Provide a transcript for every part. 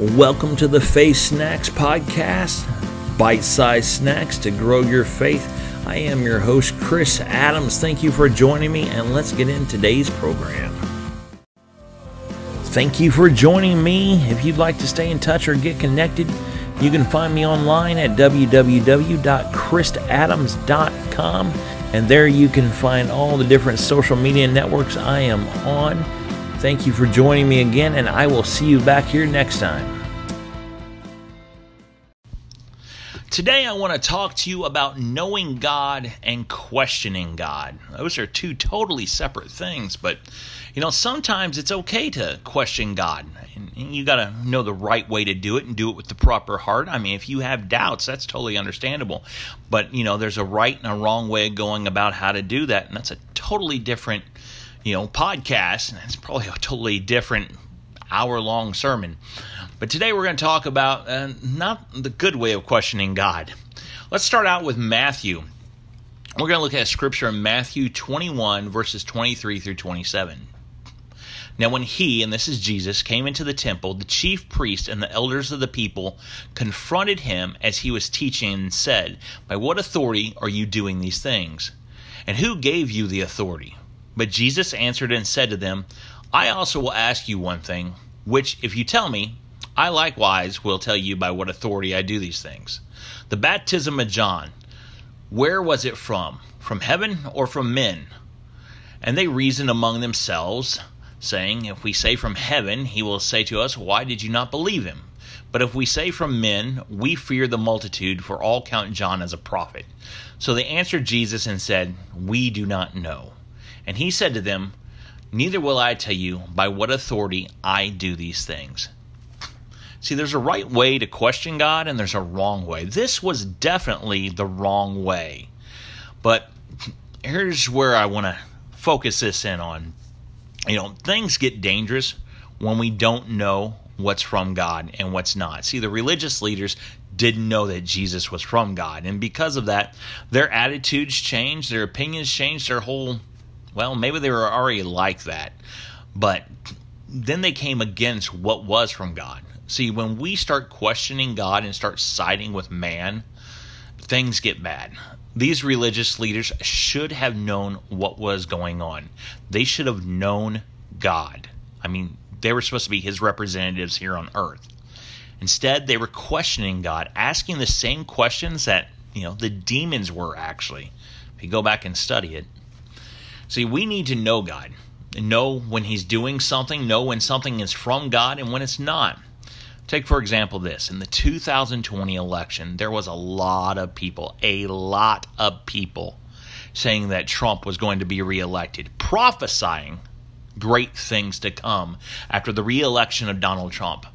Welcome to the Faith Snacks Podcast, bite sized snacks to grow your faith. I am your host, Chris Adams. Thank you for joining me, and let's get in today's program. Thank you for joining me. If you'd like to stay in touch or get connected, you can find me online at www.chrisadams.com, and there you can find all the different social media networks I am on. Thank you for joining me again, and I will see you back here next time. Today, I want to talk to you about knowing God and questioning God. Those are two totally separate things, but you know, sometimes it's okay to question God. And you got to know the right way to do it and do it with the proper heart. I mean, if you have doubts, that's totally understandable. But, you know, there's a right and a wrong way of going about how to do that, and that's a totally different you know, podcast, and it's probably a totally different hour long sermon. But today we're going to talk about uh, not the good way of questioning God. Let's start out with Matthew. We're going to look at scripture in Matthew 21, verses 23 through 27. Now, when he, and this is Jesus, came into the temple, the chief priest and the elders of the people confronted him as he was teaching and said, By what authority are you doing these things? And who gave you the authority? But Jesus answered and said to them, I also will ask you one thing, which if you tell me, I likewise will tell you by what authority I do these things. The baptism of John, where was it from? From heaven or from men? And they reasoned among themselves, saying, If we say from heaven, he will say to us, Why did you not believe him? But if we say from men, we fear the multitude, for all count John as a prophet. So they answered Jesus and said, We do not know. And he said to them, Neither will I tell you by what authority I do these things. See, there's a right way to question God and there's a wrong way. This was definitely the wrong way. But here's where I want to focus this in on. You know, things get dangerous when we don't know what's from God and what's not. See, the religious leaders didn't know that Jesus was from God. And because of that, their attitudes changed, their opinions changed, their whole well, maybe they were already like that, but then they came against what was from God. See, when we start questioning God and start siding with man, things get bad. These religious leaders should have known what was going on. They should have known God. I mean, they were supposed to be his representatives here on earth. Instead, they were questioning God, asking the same questions that, you know, the demons were actually. If you go back and study it, See, we need to know God, know when He's doing something, know when something is from God and when it's not. Take, for example, this. In the 2020 election, there was a lot of people, a lot of people, saying that Trump was going to be reelected, prophesying great things to come after the reelection of Donald Trump.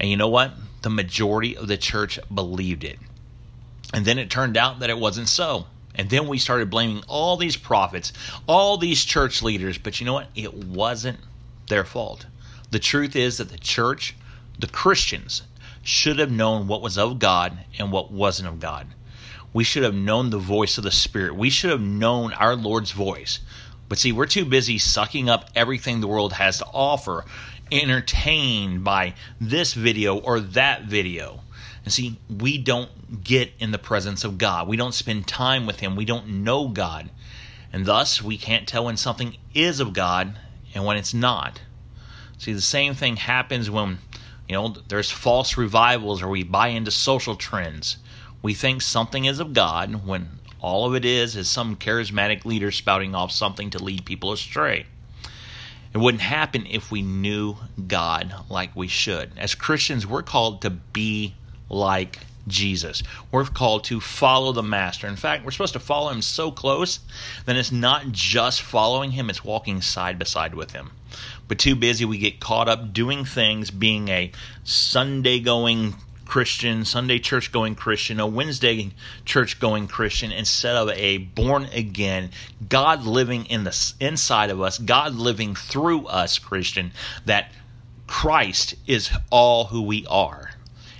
And you know what? The majority of the church believed it. And then it turned out that it wasn't so. And then we started blaming all these prophets, all these church leaders. But you know what? It wasn't their fault. The truth is that the church, the Christians, should have known what was of God and what wasn't of God. We should have known the voice of the Spirit. We should have known our Lord's voice. But see, we're too busy sucking up everything the world has to offer, entertained by this video or that video. And see, we don't get in the presence of God. We don't spend time with Him. We don't know God. And thus, we can't tell when something is of God and when it's not. See, the same thing happens when, you know, there's false revivals or we buy into social trends. We think something is of God when all of it is is some charismatic leader spouting off something to lead people astray. It wouldn't happen if we knew God like we should. As Christians, we're called to be like Jesus. We're called to follow the Master. In fact, we're supposed to follow him so close that it's not just following him, it's walking side by side with him. But too busy, we get caught up doing things, being a Sunday going Christian, Sunday church going Christian, a Wednesday church going Christian, instead of a born again, God living in the inside of us, God living through us Christian, that Christ is all who we are.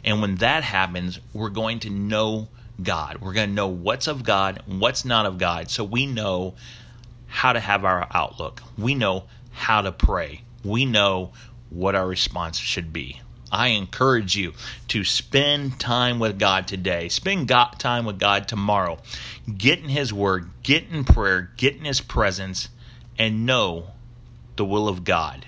And when that happens, we're going to know God. We're going to know what's of God, what's not of God. So we know how to have our outlook. We know how to pray. We know what our response should be. I encourage you to spend time with God today. Spend God, time with God tomorrow. Get in His Word, get in prayer, get in His presence, and know the will of God.